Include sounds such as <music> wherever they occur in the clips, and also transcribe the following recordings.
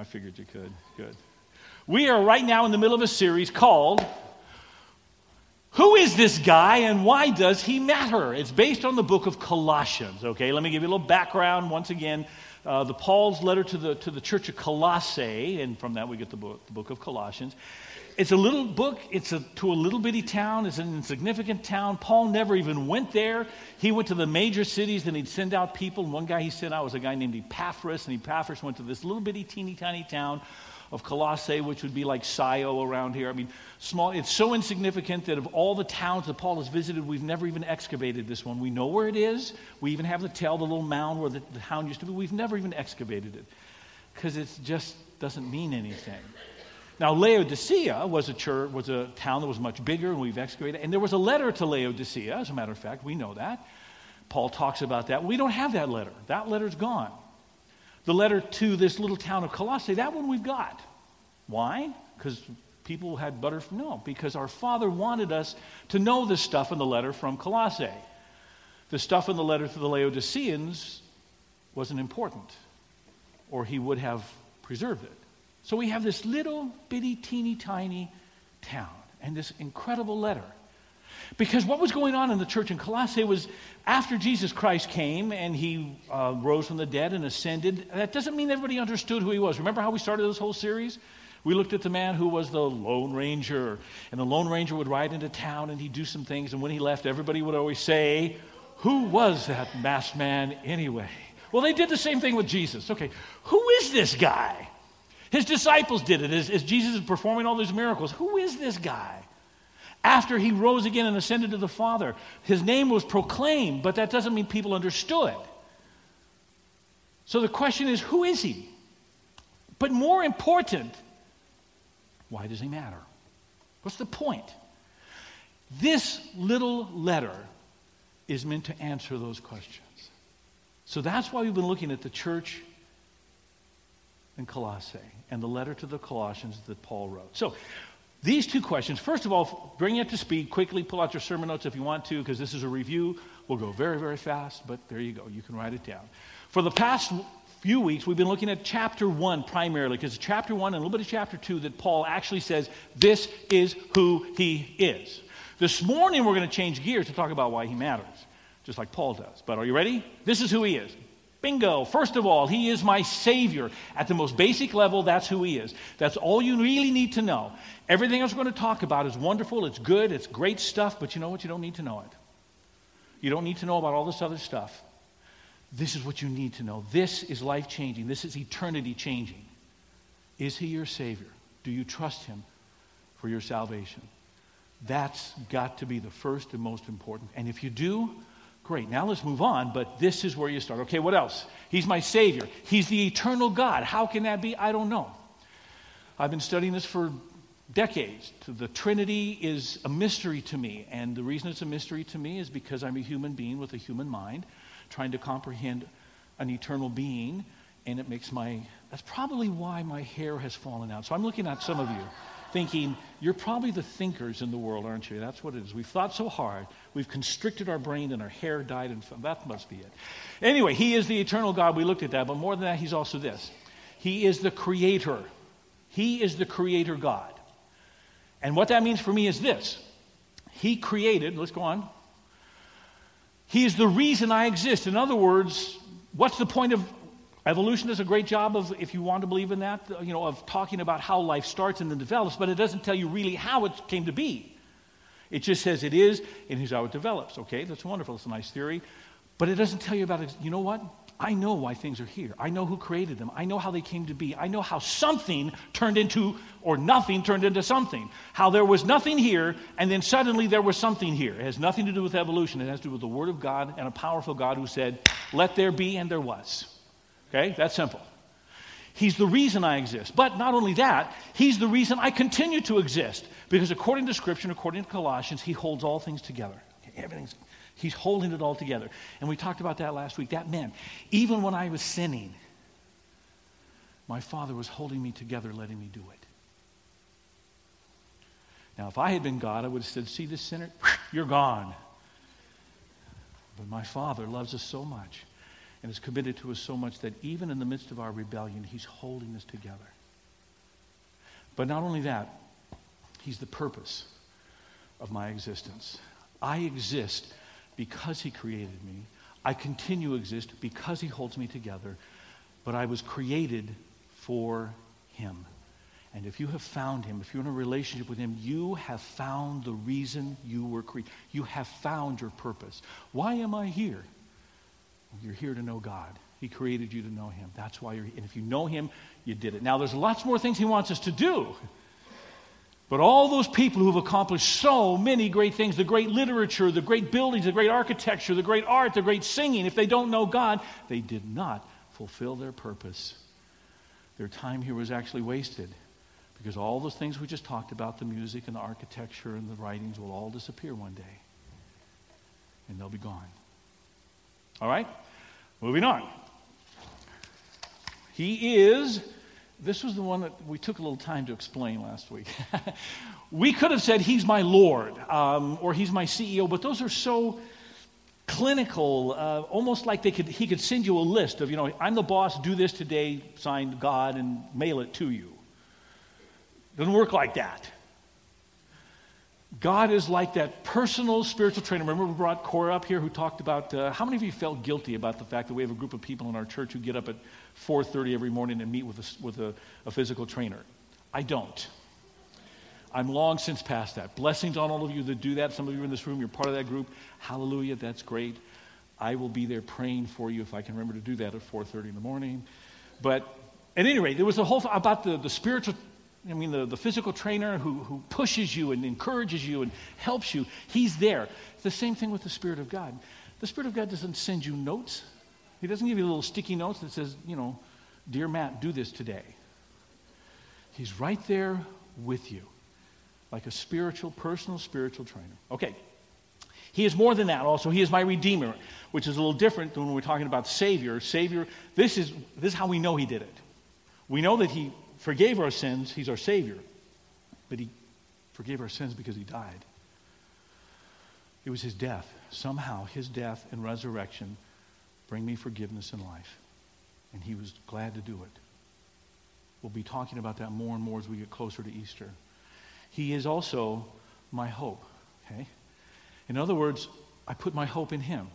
I figured you could. Good. We are right now in the middle of a series called Who is this guy and why does he matter? It's based on the book of Colossians. Okay, let me give you a little background once again. Uh, the Paul's letter to the, to the church of Colossae, and from that we get the book, the book of Colossians. It's a little book. It's a, to a little bitty town. It's an insignificant town. Paul never even went there. He went to the major cities and he'd send out people. And one guy he sent out was a guy named Epaphras. And Epaphras went to this little bitty, teeny tiny town of Colossae, which would be like Scio around here. I mean, small. It's so insignificant that of all the towns that Paul has visited, we've never even excavated this one. We know where it is. We even have the tell, the little mound where the, the town used to be. We've never even excavated it because it just doesn't mean anything. Now, Laodicea was a church, was a town that was much bigger, and we've excavated. And there was a letter to Laodicea, as a matter of fact, we know that. Paul talks about that. We don't have that letter. That letter's gone. The letter to this little town of Colossae, that one we've got. Why? Because people had butter no, because our Father wanted us to know this stuff in the letter from Colossae. The stuff in the letter to the Laodiceans wasn't important, or he would have preserved it. So we have this little bitty, teeny tiny town and this incredible letter. Because what was going on in the church in Colossae was after Jesus Christ came and he uh, rose from the dead and ascended, that doesn't mean everybody understood who he was. Remember how we started this whole series? We looked at the man who was the Lone Ranger, and the Lone Ranger would ride into town and he'd do some things, and when he left, everybody would always say, Who was that masked man anyway? Well, they did the same thing with Jesus. Okay, who is this guy? His disciples did it as, as Jesus is performing all these miracles. Who is this guy? After he rose again and ascended to the Father, his name was proclaimed, but that doesn't mean people understood. So the question is who is he? But more important, why does he matter? What's the point? This little letter is meant to answer those questions. So that's why we've been looking at the church Colossae and the letter to the Colossians that Paul wrote. So, these two questions, first of all, bring it to speed quickly. Pull out your sermon notes if you want to, because this is a review. We'll go very, very fast, but there you go. You can write it down. For the past few weeks, we've been looking at chapter one primarily, because chapter one and a little bit of chapter two that Paul actually says, This is who he is. This morning, we're going to change gears to talk about why he matters, just like Paul does. But are you ready? This is who he is. Bingo. First of all, he is my Savior. At the most basic level, that's who he is. That's all you really need to know. Everything else we're going to talk about is wonderful, it's good, it's great stuff, but you know what? You don't need to know it. You don't need to know about all this other stuff. This is what you need to know. This is life changing, this is eternity changing. Is he your Savior? Do you trust him for your salvation? That's got to be the first and most important. And if you do, Great. Now let's move on, but this is where you start. Okay, what else? He's my Savior. He's the eternal God. How can that be? I don't know. I've been studying this for decades. The Trinity is a mystery to me, and the reason it's a mystery to me is because I'm a human being with a human mind trying to comprehend an eternal being, and it makes my that's probably why my hair has fallen out. So I'm looking at some of you thinking, you're probably the thinkers in the world, aren't you? That's what it is. We've thought so hard. We've constricted our brain and our hair died, and that must be it. Anyway, He is the eternal God. We looked at that, but more than that, He's also this He is the creator. He is the creator God. And what that means for me is this He created, let's go on. He is the reason I exist. In other words, what's the point of Evolution does a great job of, if you want to believe in that, you know, of talking about how life starts and then develops, but it doesn't tell you really how it came to be. It just says it is, and here's how it develops. Okay, that's wonderful. It's a nice theory. But it doesn't tell you about it. You know what? I know why things are here. I know who created them. I know how they came to be. I know how something turned into, or nothing turned into something. How there was nothing here, and then suddenly there was something here. It has nothing to do with evolution. It has to do with the Word of God and a powerful God who said, Let there be, and there was. Okay? That's simple. He's the reason I exist. But not only that, He's the reason I continue to exist. Because according to Scripture, according to Colossians, He holds all things together. Everything's, He's holding it all together. And we talked about that last week. That meant, even when I was sinning, my Father was holding me together, letting me do it. Now, if I had been God, I would have said, See this sinner? You're gone. But my Father loves us so much and is committed to us so much that even in the midst of our rebellion, He's holding us together. But not only that, He's the purpose of my existence. I exist because He created me. I continue to exist because He holds me together. But I was created for Him. And if you have found Him, if you're in a relationship with Him, you have found the reason you were created. You have found your purpose. Why am I here? You're here to know God. He created you to know Him. That's why you're here. And if you know Him, you did it. Now, there's lots more things He wants us to do. But all those people who've accomplished so many great things the great literature, the great buildings, the great architecture, the great art, the great singing if they don't know God, they did not fulfill their purpose. Their time here was actually wasted because all those things we just talked about the music and the architecture and the writings will all disappear one day. And they'll be gone. All right? Moving on. He is, this was the one that we took a little time to explain last week. <laughs> we could have said, He's my Lord um, or He's my CEO, but those are so clinical, uh, almost like they could, he could send you a list of, you know, I'm the boss, do this today, signed God, and mail it to you. Doesn't work like that. God is like that personal spiritual trainer. Remember, we brought Cora up here who talked about uh, how many of you felt guilty about the fact that we have a group of people in our church who get up at 4:30 every morning and meet with a, with a, a physical trainer? I don't. I'm long since past that. Blessings on all of you that do that. Some of you in this room, you're part of that group. Hallelujah, that's great. I will be there praying for you if I can remember to do that at 4:30 in the morning. But at any rate, there was a whole about the, the spiritual I mean, the, the physical trainer who, who pushes you and encourages you and helps you, he's there. It's the same thing with the Spirit of God. The Spirit of God doesn't send you notes, He doesn't give you little sticky notes that says, you know, Dear Matt, do this today. He's right there with you, like a spiritual, personal spiritual trainer. Okay. He is more than that also. He is my Redeemer, which is a little different than when we're talking about Savior. Savior, this is, this is how we know He did it. We know that He forgave our sins, He's our Savior. But He forgave our sins because He died. It was His death. Somehow, His death and resurrection bring me forgiveness in life. And He was glad to do it. We'll be talking about that more and more as we get closer to Easter. He is also my hope. Okay? In other words, I put my hope in Him.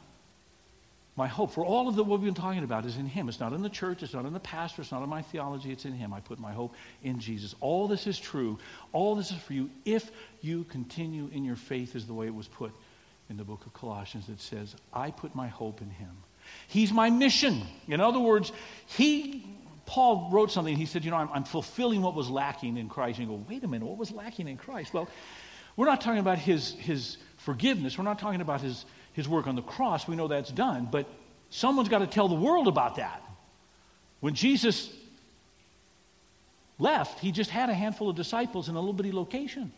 My hope for all of the, what we've been talking about is in Him. It's not in the church, it's not in the pastor, it's not in my theology, it's in Him. I put my hope in Jesus. All this is true. All this is for you if you continue in your faith, is the way it was put in the book of Colossians that says, I put my hope in Him. He's my mission. In other words, He, Paul wrote something. He said, You know, I'm, I'm fulfilling what was lacking in Christ. And you go, Wait a minute, what was lacking in Christ? Well, we're not talking about His, his forgiveness, we're not talking about His his work on the cross, we know that's done, but someone's got to tell the world about that. When Jesus left, he just had a handful of disciples in a little bitty location.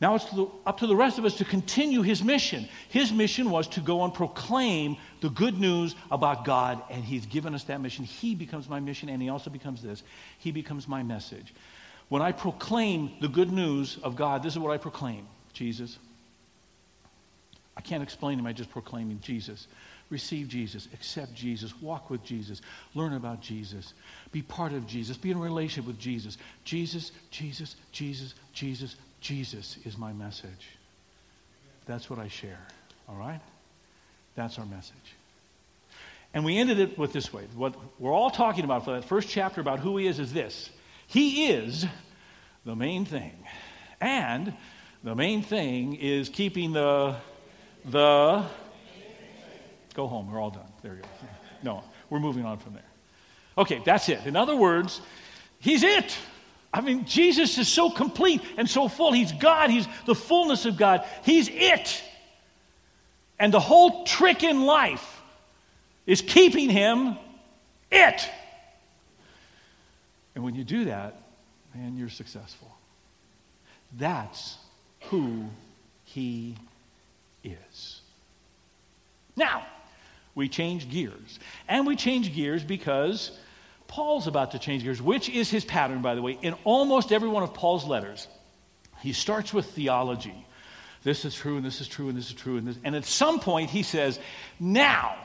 Now it's to the, up to the rest of us to continue his mission. His mission was to go and proclaim the good news about God, and he's given us that mission. He becomes my mission, and he also becomes this. He becomes my message. When I proclaim the good news of God, this is what I proclaim Jesus, can't explain him. I just proclaiming Jesus. Receive Jesus, accept Jesus, walk with Jesus, learn about Jesus, be part of Jesus, be in a relationship with Jesus. Jesus, Jesus, Jesus, Jesus, Jesus is my message. That's what I share. All right? That's our message. And we ended it with this way. What we're all talking about for that first chapter about who he is is this He is the main thing. And the main thing is keeping the the. Go home. We're all done. There you go. No, we're moving on from there. Okay, that's it. In other words, He's it. I mean, Jesus is so complete and so full. He's God, He's the fullness of God. He's it. And the whole trick in life is keeping Him it. And when you do that, man, you're successful. That's who He. Now, we change gears. And we change gears because Paul's about to change gears, which is his pattern, by the way. In almost every one of Paul's letters, he starts with theology. This is true, and this is true, and this is true, and this. And at some point, he says, Now,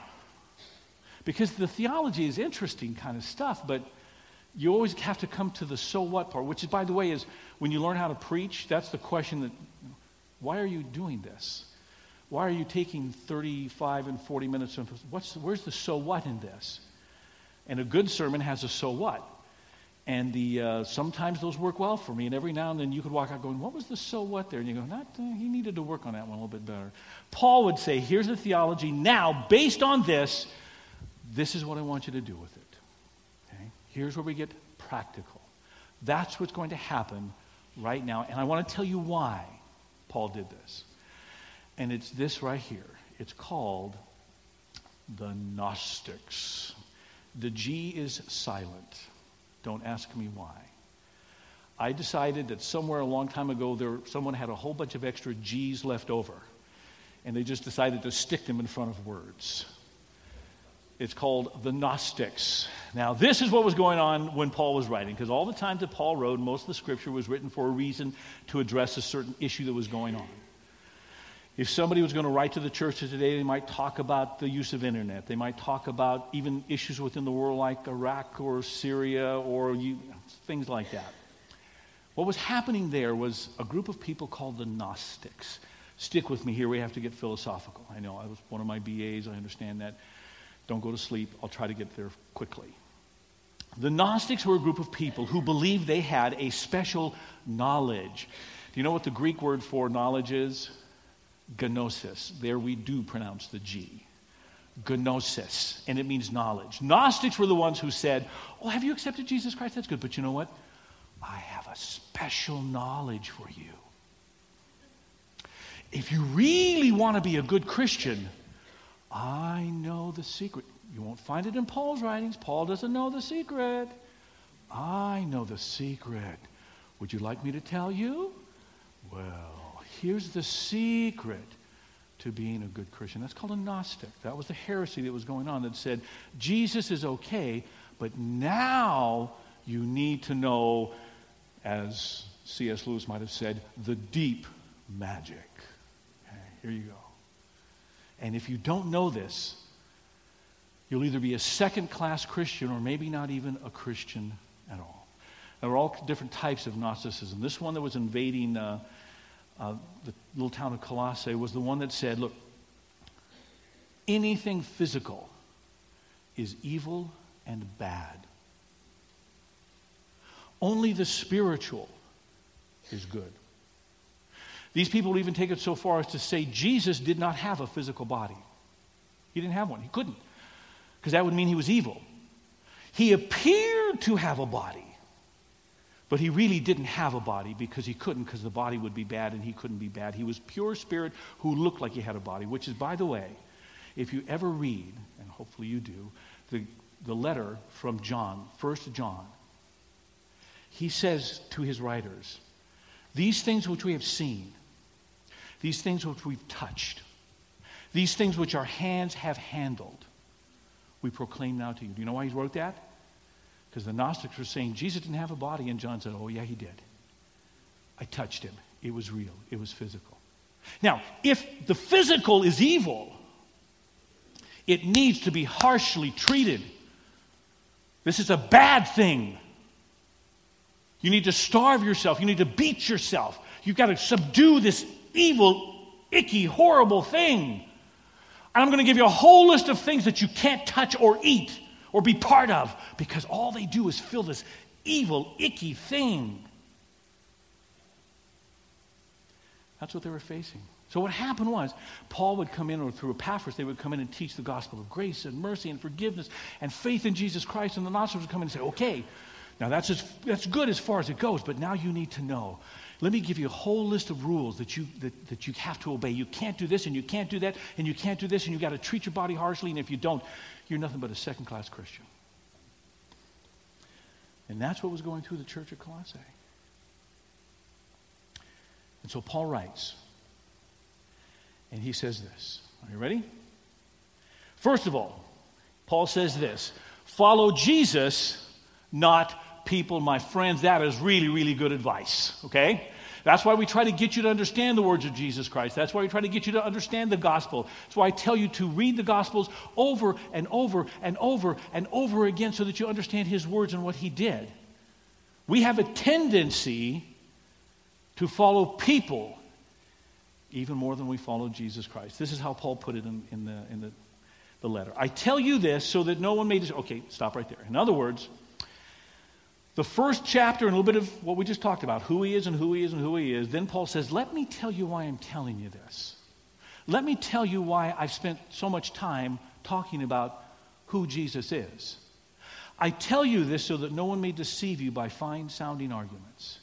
Because the theology is interesting kind of stuff, but you always have to come to the so what part, which, is, by the way, is when you learn how to preach, that's the question that why are you doing this? Why are you taking 35 and 40 minutes? What's, where's the so what in this? And a good sermon has a so what. And the, uh, sometimes those work well for me. And every now and then you could walk out going, What was the so what there? And you go, Not, uh, He needed to work on that one a little bit better. Paul would say, Here's the theology. Now, based on this, this is what I want you to do with it. Okay? Here's where we get practical. That's what's going to happen right now. And I want to tell you why Paul did this. And it's this right here. It's called the Gnostics. The G is silent. Don't ask me why. I decided that somewhere a long time ago, there, someone had a whole bunch of extra G's left over, and they just decided to stick them in front of words. It's called the Gnostics. Now, this is what was going on when Paul was writing, because all the times that Paul wrote, most of the scripture was written for a reason to address a certain issue that was going on. If somebody was going to write to the churches today, they might talk about the use of internet. They might talk about even issues within the world like Iraq or Syria or you, things like that. What was happening there was a group of people called the Gnostics. Stick with me here, we have to get philosophical. I know I was one of my BAs, I understand that. Don't go to sleep. I'll try to get there quickly. The Gnostics were a group of people who believed they had a special knowledge. Do you know what the Greek word for knowledge is? Gnosis. There we do pronounce the G. Gnosis. And it means knowledge. Gnostics were the ones who said, Oh, have you accepted Jesus Christ? That's good. But you know what? I have a special knowledge for you. If you really want to be a good Christian, I know the secret. You won't find it in Paul's writings. Paul doesn't know the secret. I know the secret. Would you like me to tell you? Well, here's the secret to being a good Christian. That's called a Gnostic. That was the heresy that was going on that said Jesus is okay, but now you need to know, as C.S. Lewis might have said, the deep magic. Okay, here you go. And if you don't know this, you'll either be a second class Christian or maybe not even a Christian at all. There are all different types of Gnosticism. This one that was invading uh, uh, the little town of Colossae was the one that said, look, anything physical is evil and bad. Only the spiritual is good. These people even take it so far as to say Jesus did not have a physical body. He didn't have one. He couldn't, because that would mean he was evil. He appeared to have a body, but he really didn't have a body because he couldn't, because the body would be bad and he couldn't be bad. He was pure spirit who looked like he had a body, which is, by the way, if you ever read, and hopefully you do, the, the letter from John, First John, he says to his writers, These things which we have seen, these things which we've touched, these things which our hands have handled, we proclaim now to you. Do you know why he wrote that? Because the Gnostics were saying Jesus didn't have a body, and John said, Oh, yeah, he did. I touched him. It was real, it was physical. Now, if the physical is evil, it needs to be harshly treated. This is a bad thing. You need to starve yourself. You need to beat yourself. You've got to subdue this evil, icky, horrible thing. And I'm going to give you a whole list of things that you can't touch or eat or be part of because all they do is fill this evil, icky thing. That's what they were facing. So what happened was, Paul would come in, or through Epaphras, they would come in and teach the gospel of grace and mercy and forgiveness and faith in Jesus Christ, and the Gnostics would come in and say, okay, now that's, as, that's good as far as it goes, but now you need to know let me give you a whole list of rules that you, that, that you have to obey. You can't do this, and you can't do that, and you can't do this, and you've got to treat your body harshly, and if you don't, you're nothing but a second class Christian. And that's what was going through the church of Colossae. And so Paul writes, and he says this. Are you ready? First of all, Paul says this follow Jesus, not people, my friends, that is really, really good advice, okay? That's why we try to get you to understand the words of Jesus Christ. That's why we try to get you to understand the gospel. That's why I tell you to read the gospels over and over and over and over again so that you understand his words and what he did. We have a tendency to follow people even more than we follow Jesus Christ. This is how Paul put it in, in, the, in the, the letter. I tell you this so that no one may. Dis- okay, stop right there. In other words, the first chapter and a little bit of what we just talked about who he is and who he is and who he is. Then Paul says, Let me tell you why I'm telling you this. Let me tell you why I've spent so much time talking about who Jesus is. I tell you this so that no one may deceive you by fine sounding arguments.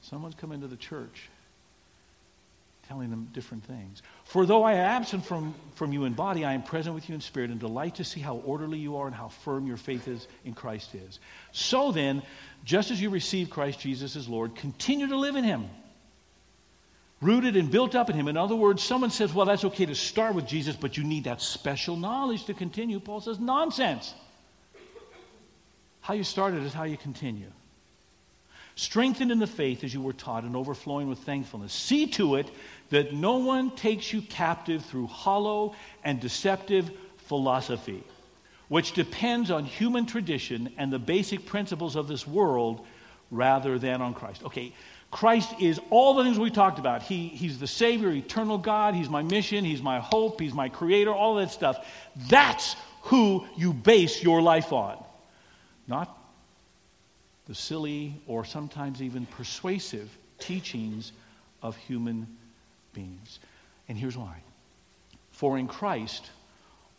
Someone's come into the church telling them different things. For though I am absent from, from you in body, I am present with you in spirit and delight to see how orderly you are and how firm your faith is in Christ is. So then, just as you receive Christ Jesus as Lord, continue to live in him. Rooted and built up in him. In other words, someone says, well, that's okay to start with Jesus, but you need that special knowledge to continue. Paul says, nonsense. How you started is how you continue strengthened in the faith as you were taught, and overflowing with thankfulness. See to it that no one takes you captive through hollow and deceptive philosophy, which depends on human tradition and the basic principles of this world rather than on Christ. Okay, Christ is all the things we talked about. He, he's the Savior, eternal God. He's my mission. He's my hope. He's my Creator, all that stuff. That's who you base your life on. Not the silly or sometimes even persuasive teachings of human beings. And here's why. For in Christ,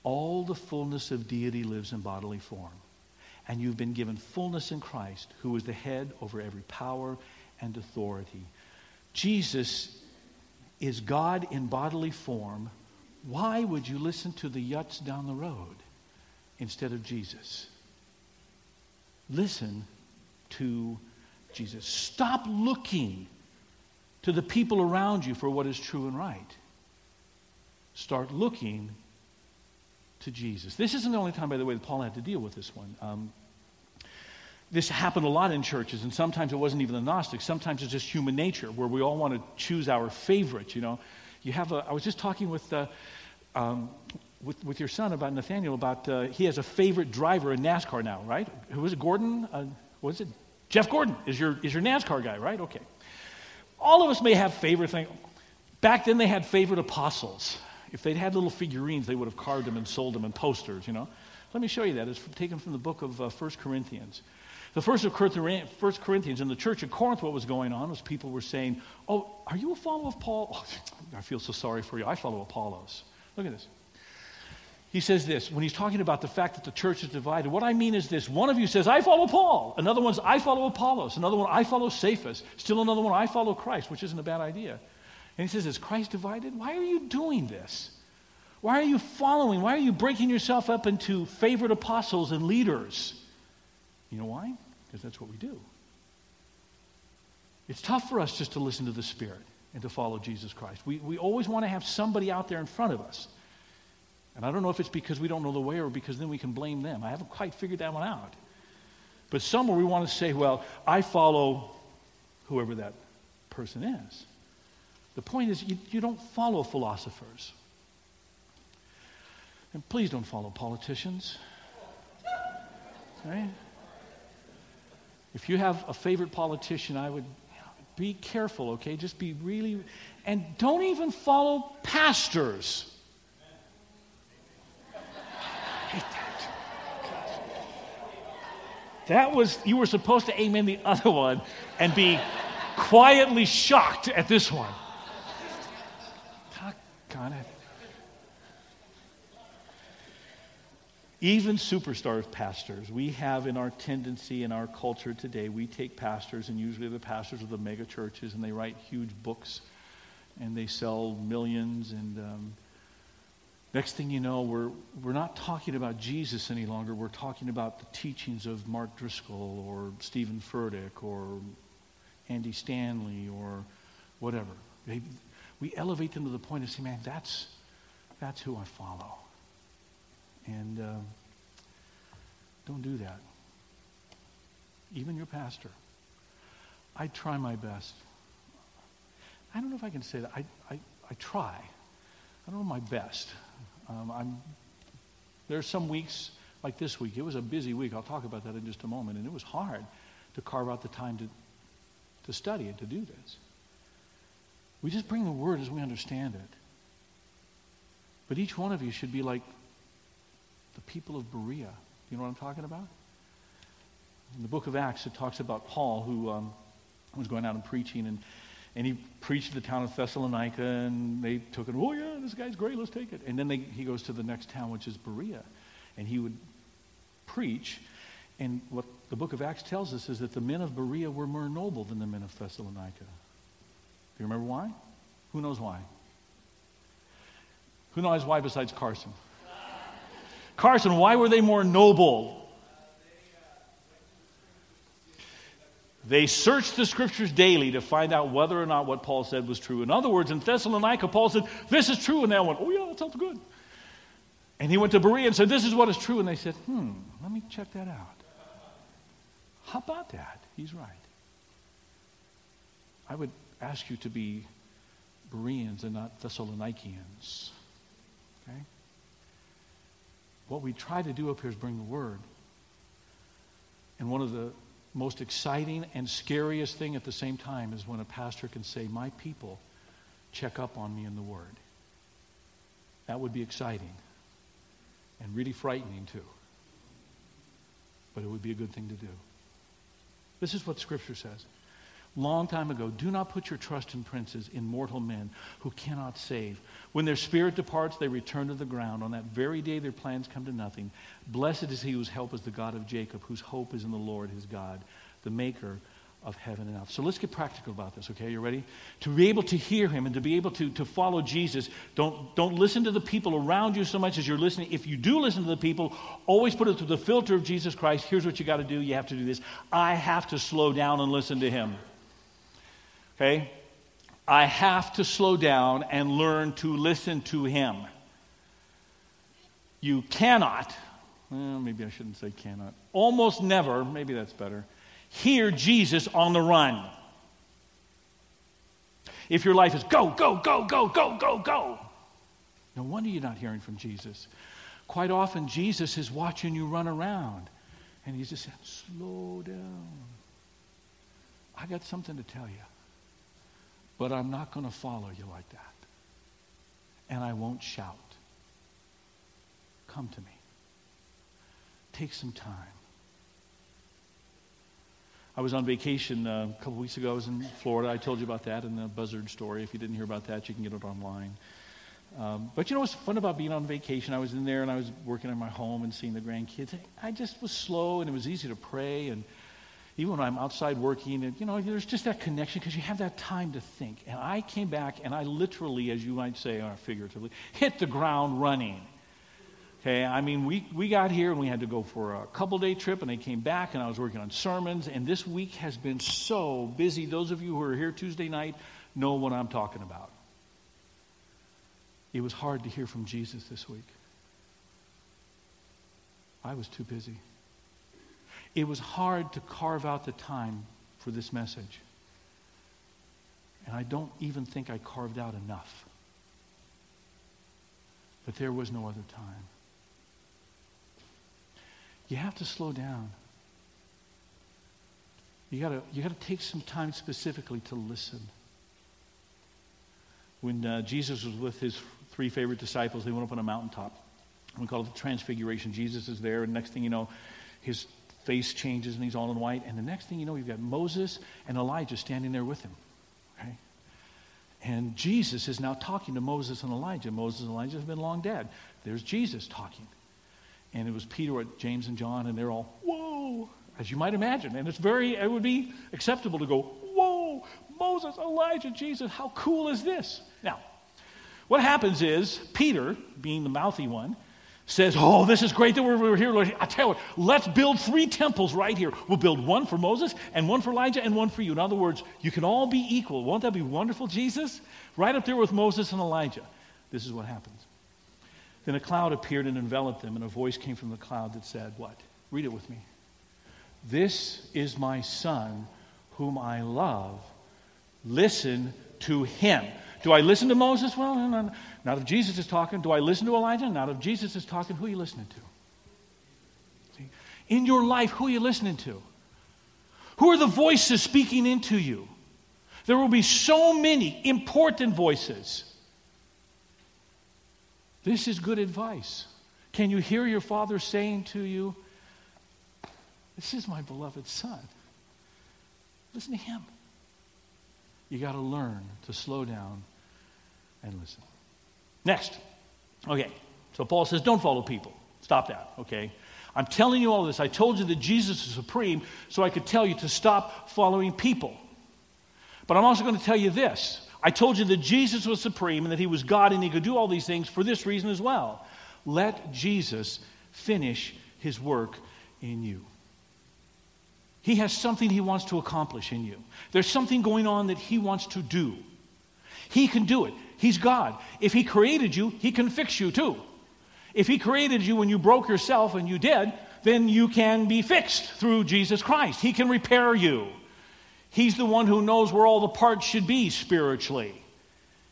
all the fullness of deity lives in bodily form. And you've been given fullness in Christ, who is the head over every power and authority. Jesus is God in bodily form. Why would you listen to the yuts down the road instead of Jesus? Listen to Jesus. Stop looking to the people around you for what is true and right. Start looking to Jesus. This isn't the only time, by the way, that Paul had to deal with this one. Um, this happened a lot in churches, and sometimes it wasn't even the Gnostics. Sometimes it's just human nature, where we all want to choose our favorite. You know, you have. A, I was just talking with, uh, um, with with your son about Nathaniel about uh, he has a favorite driver in NASCAR now, right? Who is it? Gordon? Uh, was it? Jeff Gordon is your, is your NASCAR guy, right? Okay. All of us may have favorite things. Back then, they had favorite apostles. If they'd had little figurines, they would have carved them and sold them in posters, you know. Let me show you that. It's taken from the book of uh, 1 Corinthians. The first of First Corinthians, in the church of Corinth, what was going on was people were saying, Oh, are you a follower of Paul? Oh, <laughs> I feel so sorry for you. I follow Apollos. Look at this he says this when he's talking about the fact that the church is divided. What I mean is this one of you says, I follow Paul. Another one's, I follow Apollos. Another one, I follow Cephas. Still another one, I follow Christ, which isn't a bad idea. And he says, Is Christ divided? Why are you doing this? Why are you following? Why are you breaking yourself up into favorite apostles and leaders? You know why? Because that's what we do. It's tough for us just to listen to the Spirit and to follow Jesus Christ. We, we always want to have somebody out there in front of us and I don't know if it's because we don't know the way or because then we can blame them. I haven't quite figured that one out. But somewhere we want to say, well, I follow whoever that person is. The point is, you, you don't follow philosophers. And please don't follow politicians. Right? If you have a favorite politician, I would be careful, okay? Just be really, and don't even follow pastors. That was, you were supposed to aim in the <laughs> other one and be quietly shocked at this one. It. Even superstar pastors, we have in our tendency in our culture today, we take pastors, and usually the pastors of the mega churches, and they write huge books and they sell millions and um, Next thing you know, we're, we're not talking about Jesus any longer. We're talking about the teachings of Mark Driscoll or Steven Furtick or Andy Stanley or whatever. They, we elevate them to the point of saying, man, that's, that's who I follow. And uh, don't do that. Even your pastor. I try my best. I don't know if I can say that. I, I, I try. I don't know my best. Um, are some weeks, like this week, it was a busy week. I'll talk about that in just a moment. And it was hard to carve out the time to, to study and to do this. We just bring the word as we understand it. But each one of you should be like the people of Berea. You know what I'm talking about? In the book of Acts, it talks about Paul, who um, was going out and preaching, and, and he preached the town of Thessalonica, and they took it, oh, yeah, Oh, this guy's great, let's take it. And then they, he goes to the next town, which is Berea, and he would preach. And what the book of Acts tells us is that the men of Berea were more noble than the men of Thessalonica. Do you remember why? Who knows why? Who knows why besides Carson? Carson, why were they more noble? They searched the scriptures daily to find out whether or not what Paul said was true. In other words, in Thessalonica, Paul said, This is true. And they went, Oh, yeah, that sounds good. And he went to Berea and said, This is what is true. And they said, Hmm, let me check that out. How about that? He's right. I would ask you to be Bereans and not Thessalonikians. Okay? What we try to do up here is bring the word. And one of the most exciting and scariest thing at the same time is when a pastor can say, My people check up on me in the word. That would be exciting and really frightening too. But it would be a good thing to do. This is what Scripture says long time ago, do not put your trust in princes, in mortal men who cannot save. When their spirit departs, they return to the ground. On that very day, their plans come to nothing. Blessed is he whose help is the God of Jacob, whose hope is in the Lord his God, the maker of heaven and earth. So let's get practical about this, okay? You ready? To be able to hear him and to be able to, to follow Jesus, don't, don't listen to the people around you so much as you're listening. If you do listen to the people, always put it through the filter of Jesus Christ. Here's what you got to do. You have to do this. I have to slow down and listen to him. Okay? I have to slow down and learn to listen to him. You cannot, well, maybe I shouldn't say cannot, almost never, maybe that's better, hear Jesus on the run. If your life is go, go, go, go, go, go, go, no wonder you're not hearing from Jesus. Quite often, Jesus is watching you run around, and he's just saying, slow down. I got something to tell you. But I'm not going to follow you like that. And I won't shout. Come to me. Take some time. I was on vacation uh, a couple weeks ago. I was in Florida. I told you about that in the Buzzard story. If you didn't hear about that, you can get it online. Um, but you know what's fun about being on vacation? I was in there and I was working in my home and seeing the grandkids. I just was slow and it was easy to pray and even when I'm outside working, and, you know, there's just that connection because you have that time to think. And I came back and I literally, as you might say, or figuratively, hit the ground running. Okay, I mean, we, we got here and we had to go for a couple day trip, and they came back, and I was working on sermons, and this week has been so busy. Those of you who are here Tuesday night know what I'm talking about. It was hard to hear from Jesus this week. I was too busy. It was hard to carve out the time for this message. And I don't even think I carved out enough. But there was no other time. You have to slow down. You gotta, you gotta take some time specifically to listen. When uh, Jesus was with his three favorite disciples, they went up on a mountaintop. We call it the Transfiguration. Jesus is there, and next thing you know, his face changes and he's all in white. And the next thing you know, you've got Moses and Elijah standing there with him. Okay? And Jesus is now talking to Moses and Elijah. Moses and Elijah have been long dead. There's Jesus talking. And it was Peter, James, and John, and they're all, whoa, as you might imagine. And it's very, it would be acceptable to go, whoa, Moses, Elijah, Jesus, how cool is this? Now, what happens is, Peter, being the mouthy one, says, Oh, this is great that we're, we're here, Lord. I tell you what, let's build three temples right here. We'll build one for Moses, and one for Elijah, and one for you. In other words, you can all be equal. Won't that be wonderful, Jesus? Right up there with Moses and Elijah. This is what happens. Then a cloud appeared and enveloped them, and a voice came from the cloud that said, What? Read it with me. This is my son whom I love. Listen to him. Do I listen to Moses? Well, no, no, not if Jesus is talking. Do I listen to Elijah? Not if Jesus is talking. Who are you listening to? See? In your life, who are you listening to? Who are the voices speaking into you? There will be so many important voices. This is good advice. Can you hear your father saying to you, This is my beloved son? Listen to him. You got to learn to slow down and listen. Next. Okay. So Paul says, Don't follow people. Stop that. Okay. I'm telling you all this. I told you that Jesus is supreme so I could tell you to stop following people. But I'm also going to tell you this. I told you that Jesus was supreme and that he was God and he could do all these things for this reason as well. Let Jesus finish his work in you. He has something he wants to accomplish in you. There's something going on that he wants to do. He can do it. He's God. If he created you, he can fix you too. If he created you when you broke yourself and you did, then you can be fixed through Jesus Christ. He can repair you. He's the one who knows where all the parts should be spiritually.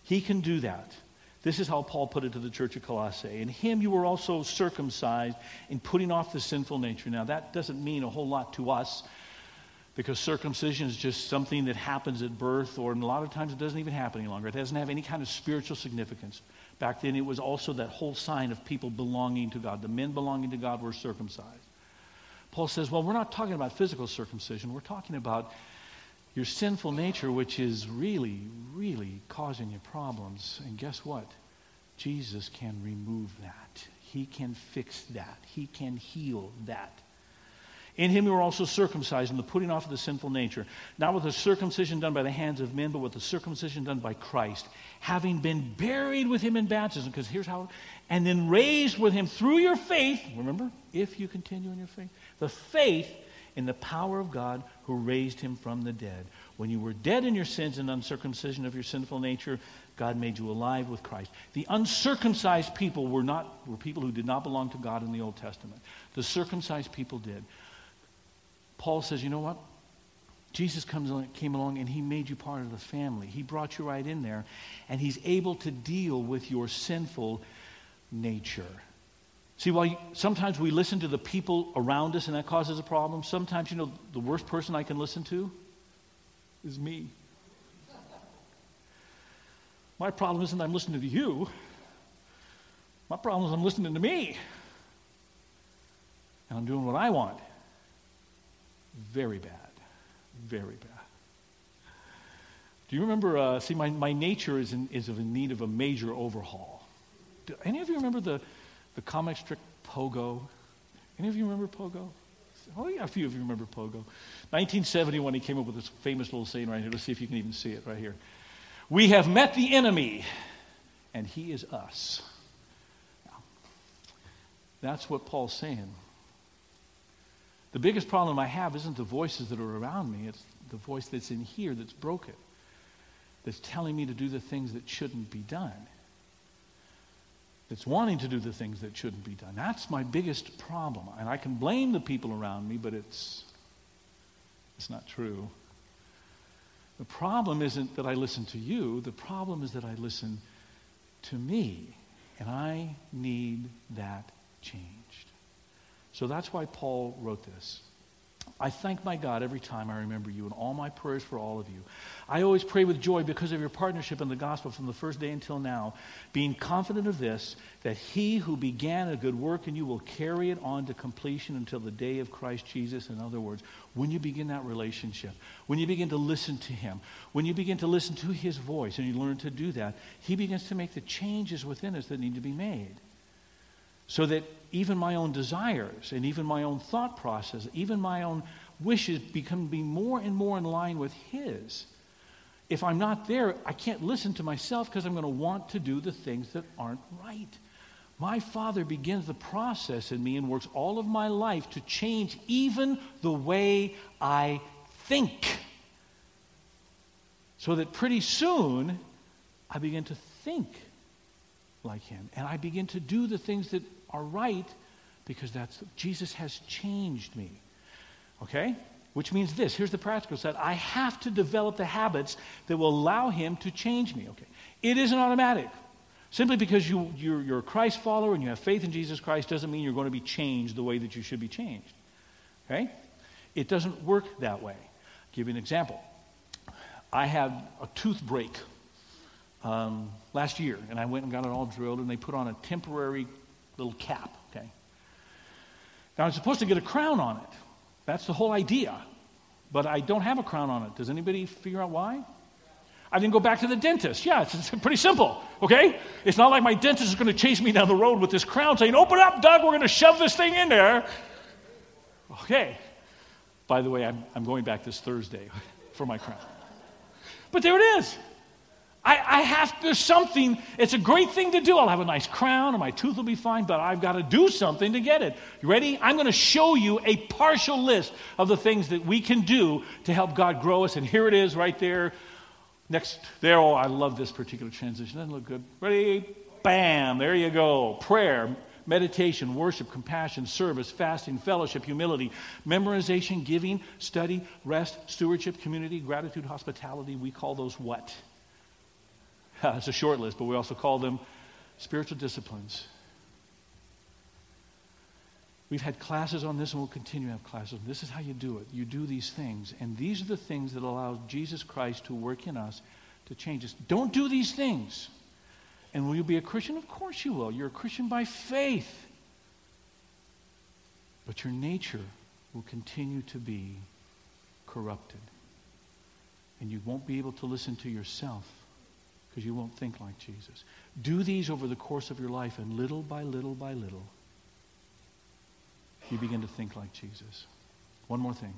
He can do that. This is how Paul put it to the church of Colossae. In him you were also circumcised in putting off the sinful nature. Now, that doesn't mean a whole lot to us because circumcision is just something that happens at birth, or a lot of times it doesn't even happen any longer. It doesn't have any kind of spiritual significance. Back then, it was also that whole sign of people belonging to God. The men belonging to God were circumcised. Paul says, well, we're not talking about physical circumcision. We're talking about your sinful nature, which is really, really causing you problems. And guess what? Jesus can remove that. He can fix that. He can heal that. In him you were also circumcised in the putting off of the sinful nature, not with the circumcision done by the hands of men, but with the circumcision done by Christ, having been buried with him in baptism, because here's how, and then raised with him through your faith, remember, if you continue in your faith, the faith in the power of God who raised him from the dead. When you were dead in your sins and uncircumcision of your sinful nature, God made you alive with Christ. The uncircumcised people were not were people who did not belong to God in the Old Testament. The circumcised people did. Paul says, you know what? Jesus comes along, came along and he made you part of the family. He brought you right in there, and he's able to deal with your sinful nature. See, while you, sometimes we listen to the people around us and that causes a problem, sometimes, you know, the worst person I can listen to is me. My problem isn't I'm listening to you. My problem is I'm listening to me. And I'm doing what I want. Very bad. Very bad. Do you remember? Uh, see, my, my nature is in, is in need of a major overhaul. Do any of you remember the, the comic strip Pogo. Any of you remember Pogo? Oh, yeah, a few of you remember Pogo. 1971, he came up with this famous little saying right here. Let's see if you can even see it right here. We have met the enemy, and he is us. That's what Paul's saying. The biggest problem I have isn't the voices that are around me, it's the voice that's in here that's broken, that's telling me to do the things that shouldn't be done that's wanting to do the things that shouldn't be done. That's my biggest problem. And I can blame the people around me, but it's, it's not true. The problem isn't that I listen to you, the problem is that I listen to me. And I need that changed. So that's why Paul wrote this. I thank my God every time I remember you and all my prayers for all of you. I always pray with joy because of your partnership in the gospel from the first day until now, being confident of this, that he who began a good work in you will carry it on to completion until the day of Christ Jesus. In other words, when you begin that relationship, when you begin to listen to him, when you begin to listen to his voice and you learn to do that, he begins to make the changes within us that need to be made. So that even my own desires and even my own thought process, even my own wishes become be more and more in line with His. If I'm not there, I can't listen to myself because I'm going to want to do the things that aren't right. My Father begins the process in me and works all of my life to change even the way I think. So that pretty soon, I begin to think like Him. And I begin to do the things that are right because that's Jesus has changed me. Okay? Which means this here's the practical side I have to develop the habits that will allow him to change me. Okay. It isn't automatic. Simply because you, you're, you're a Christ follower and you have faith in Jesus Christ doesn't mean you're going to be changed the way that you should be changed. Okay? It doesn't work that way. I'll give you an example. I had a tooth break um, last year, and I went and got it all drilled, and they put on a temporary little cap. Okay. Now I'm supposed to get a crown on it. That's the whole idea. But I don't have a crown on it. Does anybody figure out why? I didn't go back to the dentist. Yeah, it's, it's pretty simple, okay? It's not like my dentist is going to chase me down the road with this crown saying, Open up, Doug, we're going to shove this thing in there. Okay. By the way, I'm, I'm going back this Thursday <laughs> for my crown. But there it is. I, I have, there's something, it's a great thing to do. I'll have a nice crown and my tooth will be fine, but I've got to do something to get it. You ready? I'm going to show you a partial list of the things that we can do to help God grow us. And here it is right there. Next, there, oh, I love this particular transition. Doesn't look good. Ready? Bam, there you go. Prayer, meditation, worship, compassion, service, fasting, fellowship, humility, memorization, giving, study, rest, stewardship, community, gratitude, hospitality. We call those what? <laughs> it's a short list, but we also call them spiritual disciplines. We've had classes on this and we'll continue to have classes. This is how you do it. You do these things. And these are the things that allow Jesus Christ to work in us to change us. Don't do these things. And will you be a Christian? Of course you will. You're a Christian by faith. But your nature will continue to be corrupted. And you won't be able to listen to yourself because you won't think like Jesus. Do these over the course of your life, and little by little by little, you begin to think like Jesus. One more thing.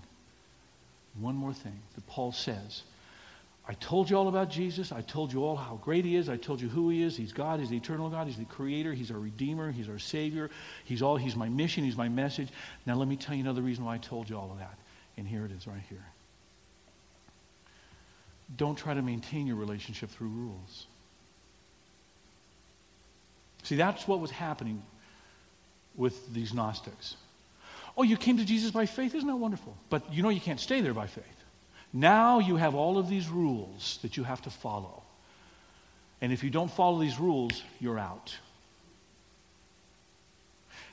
One more thing that Paul says. I told you all about Jesus. I told you all how great he is. I told you who he is. He's God. He's the eternal God. He's the creator. He's our redeemer. He's our savior. He's all he's my mission. He's my message. Now let me tell you another reason why I told you all of that. And here it is right here. Don't try to maintain your relationship through rules. See, that's what was happening with these Gnostics. Oh, you came to Jesus by faith? Isn't that wonderful? But you know you can't stay there by faith. Now you have all of these rules that you have to follow. And if you don't follow these rules, you're out.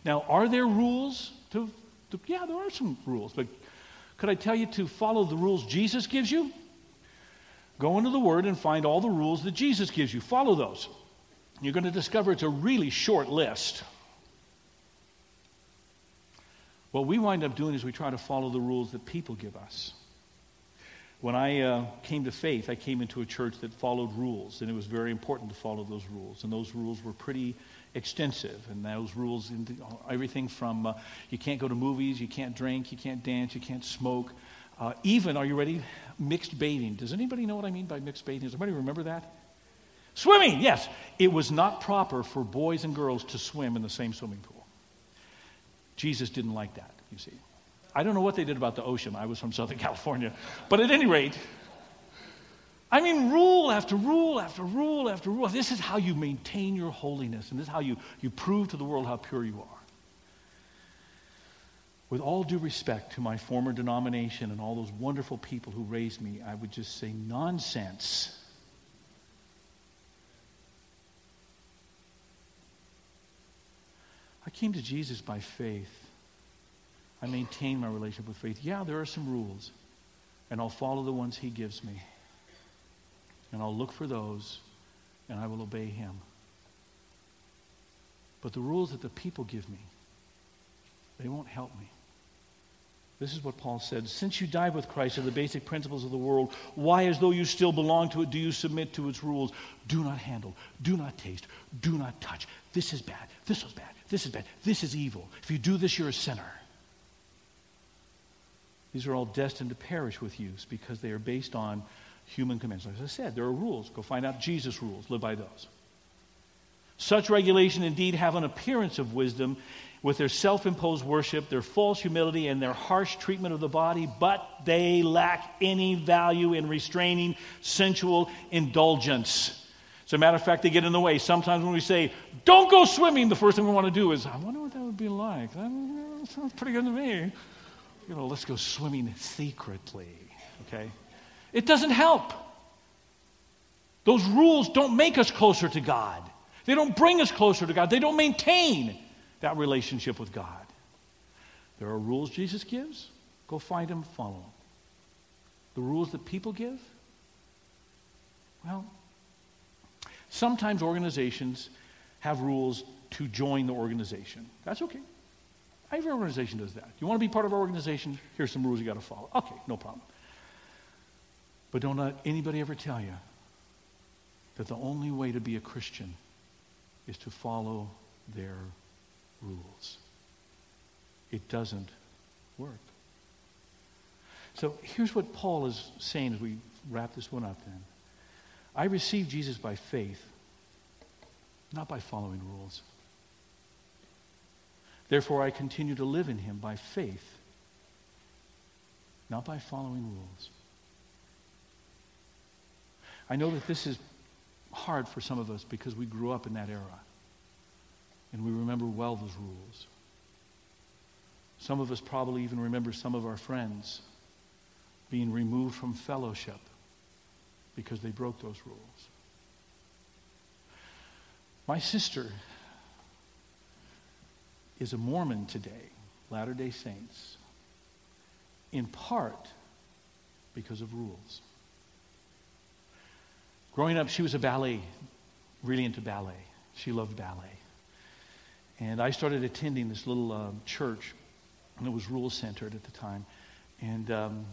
Now, are there rules to, to yeah, there are some rules, but could I tell you to follow the rules Jesus gives you? Go into the Word and find all the rules that Jesus gives you. Follow those. You're going to discover it's a really short list. What we wind up doing is we try to follow the rules that people give us. When I uh, came to faith, I came into a church that followed rules, and it was very important to follow those rules. And those rules were pretty extensive. And those rules, everything from uh, you can't go to movies, you can't drink, you can't dance, you can't smoke, uh, even, are you ready? Mixed bathing. Does anybody know what I mean by mixed bathing? Does anybody remember that? Swimming, yes. It was not proper for boys and girls to swim in the same swimming pool. Jesus didn't like that, you see. I don't know what they did about the ocean. I was from Southern <laughs> California. But at any rate, I mean, rule after rule after rule after rule. This is how you maintain your holiness, and this is how you, you prove to the world how pure you are with all due respect to my former denomination and all those wonderful people who raised me, I would just say nonsense. I came to Jesus by faith. I maintain my relationship with faith. Yeah, there are some rules, and I'll follow the ones He gives me. And I'll look for those, and I will obey Him. But the rules that the people give me, they won't help me. This is what Paul said. Since you died with Christ to the basic principles of the world, why, as though you still belong to it, do you submit to its rules? Do not handle, do not taste, do not touch. This is bad, this is bad, this is bad, this is evil. If you do this, you're a sinner. These are all destined to perish with use because they are based on human commands. As I said, there are rules. Go find out Jesus' rules, live by those. Such regulation indeed have an appearance of wisdom with their self imposed worship, their false humility, and their harsh treatment of the body, but they lack any value in restraining sensual indulgence. As a matter of fact, they get in the way. Sometimes when we say, don't go swimming, the first thing we want to do is, I wonder what that would be like. That sounds pretty good to me. you know, let's go swimming secretly, okay? It doesn't help. Those rules don't make us closer to God. They don't bring us closer to God. They don't maintain that relationship with God. There are rules Jesus gives. Go find them, follow them. The rules that people give, well, sometimes organizations have rules to join the organization. That's okay. Every organization does that. You want to be part of our organization? Here's some rules you got to follow. Okay, no problem. But don't let anybody ever tell you that the only way to be a Christian is to follow their rules. It doesn't work. So here's what Paul is saying as we wrap this one up then. I received Jesus by faith, not by following rules. Therefore, I continue to live in him by faith, not by following rules. I know that this is hard for some of us because we grew up in that era and we remember well those rules. Some of us probably even remember some of our friends being removed from fellowship because they broke those rules. My sister is a Mormon today, Latter day Saints, in part because of rules. Growing up, she was a ballet, really into ballet. She loved ballet. And I started attending this little um, church, and it was rule centered at the time. And um,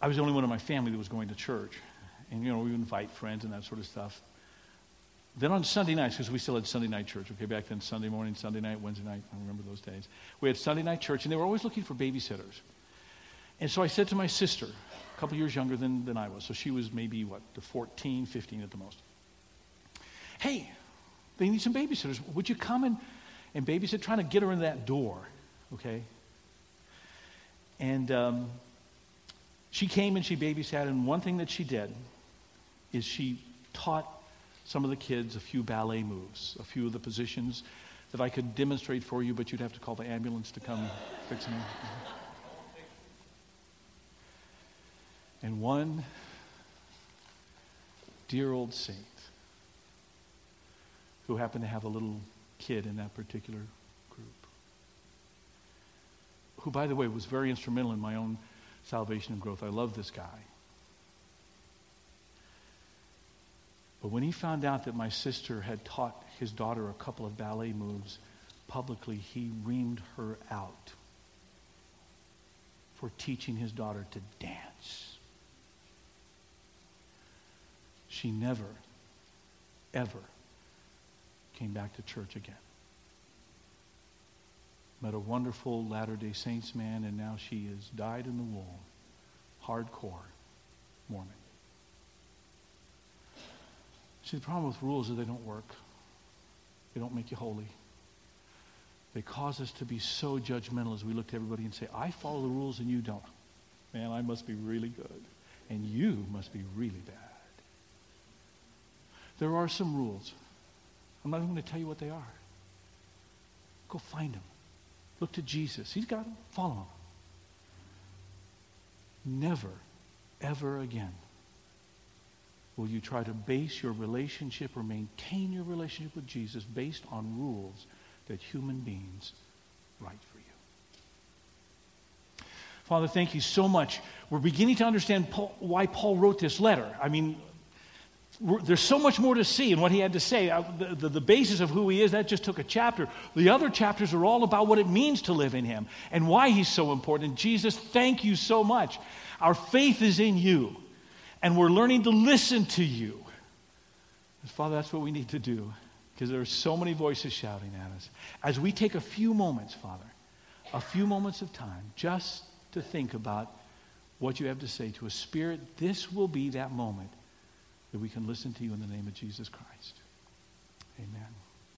I was the only one in my family that was going to church. And, you know, we would invite friends and that sort of stuff. Then on Sunday nights, because we still had Sunday night church, okay, back then, Sunday morning, Sunday night, Wednesday night, I remember those days. We had Sunday night church, and they were always looking for babysitters. And so I said to my sister, a couple years younger than, than I was, so she was maybe, what, the 14, 15 at the most. Hey, they need some babysitters. Would you come and, and babysit? Trying to get her in that door, okay? And um, she came and she babysat, and one thing that she did is she taught some of the kids a few ballet moves, a few of the positions that I could demonstrate for you, but you'd have to call the ambulance to come fix me. And one dear old saint who happened to have a little kid in that particular group, who, by the way, was very instrumental in my own salvation and growth. I love this guy. But when he found out that my sister had taught his daughter a couple of ballet moves publicly, he reamed her out for teaching his daughter to dance. She never, ever came back to church again. Met a wonderful Latter day Saints man, and now she is dyed in the wool, hardcore Mormon. See, the problem with rules is they don't work. They don't make you holy. They cause us to be so judgmental as we look to everybody and say, I follow the rules and you don't. Man, I must be really good. And you must be really bad. There are some rules. I'm not even going to tell you what they are. Go find them. Look to Jesus. He's got them. Follow him. Never, ever again Will you try to base your relationship or maintain your relationship with Jesus based on rules that human beings write for you? Father, thank you so much. We're beginning to understand Paul, why Paul wrote this letter. I mean, there's so much more to see in what he had to say. Uh, the, the, the, basis of who he is, that just took a chapter. The other chapters are all about what it means to live in him and why he's so important. Jesus, thank you so much. Our faith is in you and we're learning to listen to you. Father, that's what we need to do because there are so many voices shouting at us. As we take a few moments, Father, a few moments of time just to think about what you have to say to a spirit, this will be that moment that we can listen to you in the name of Jesus Christ. Amen.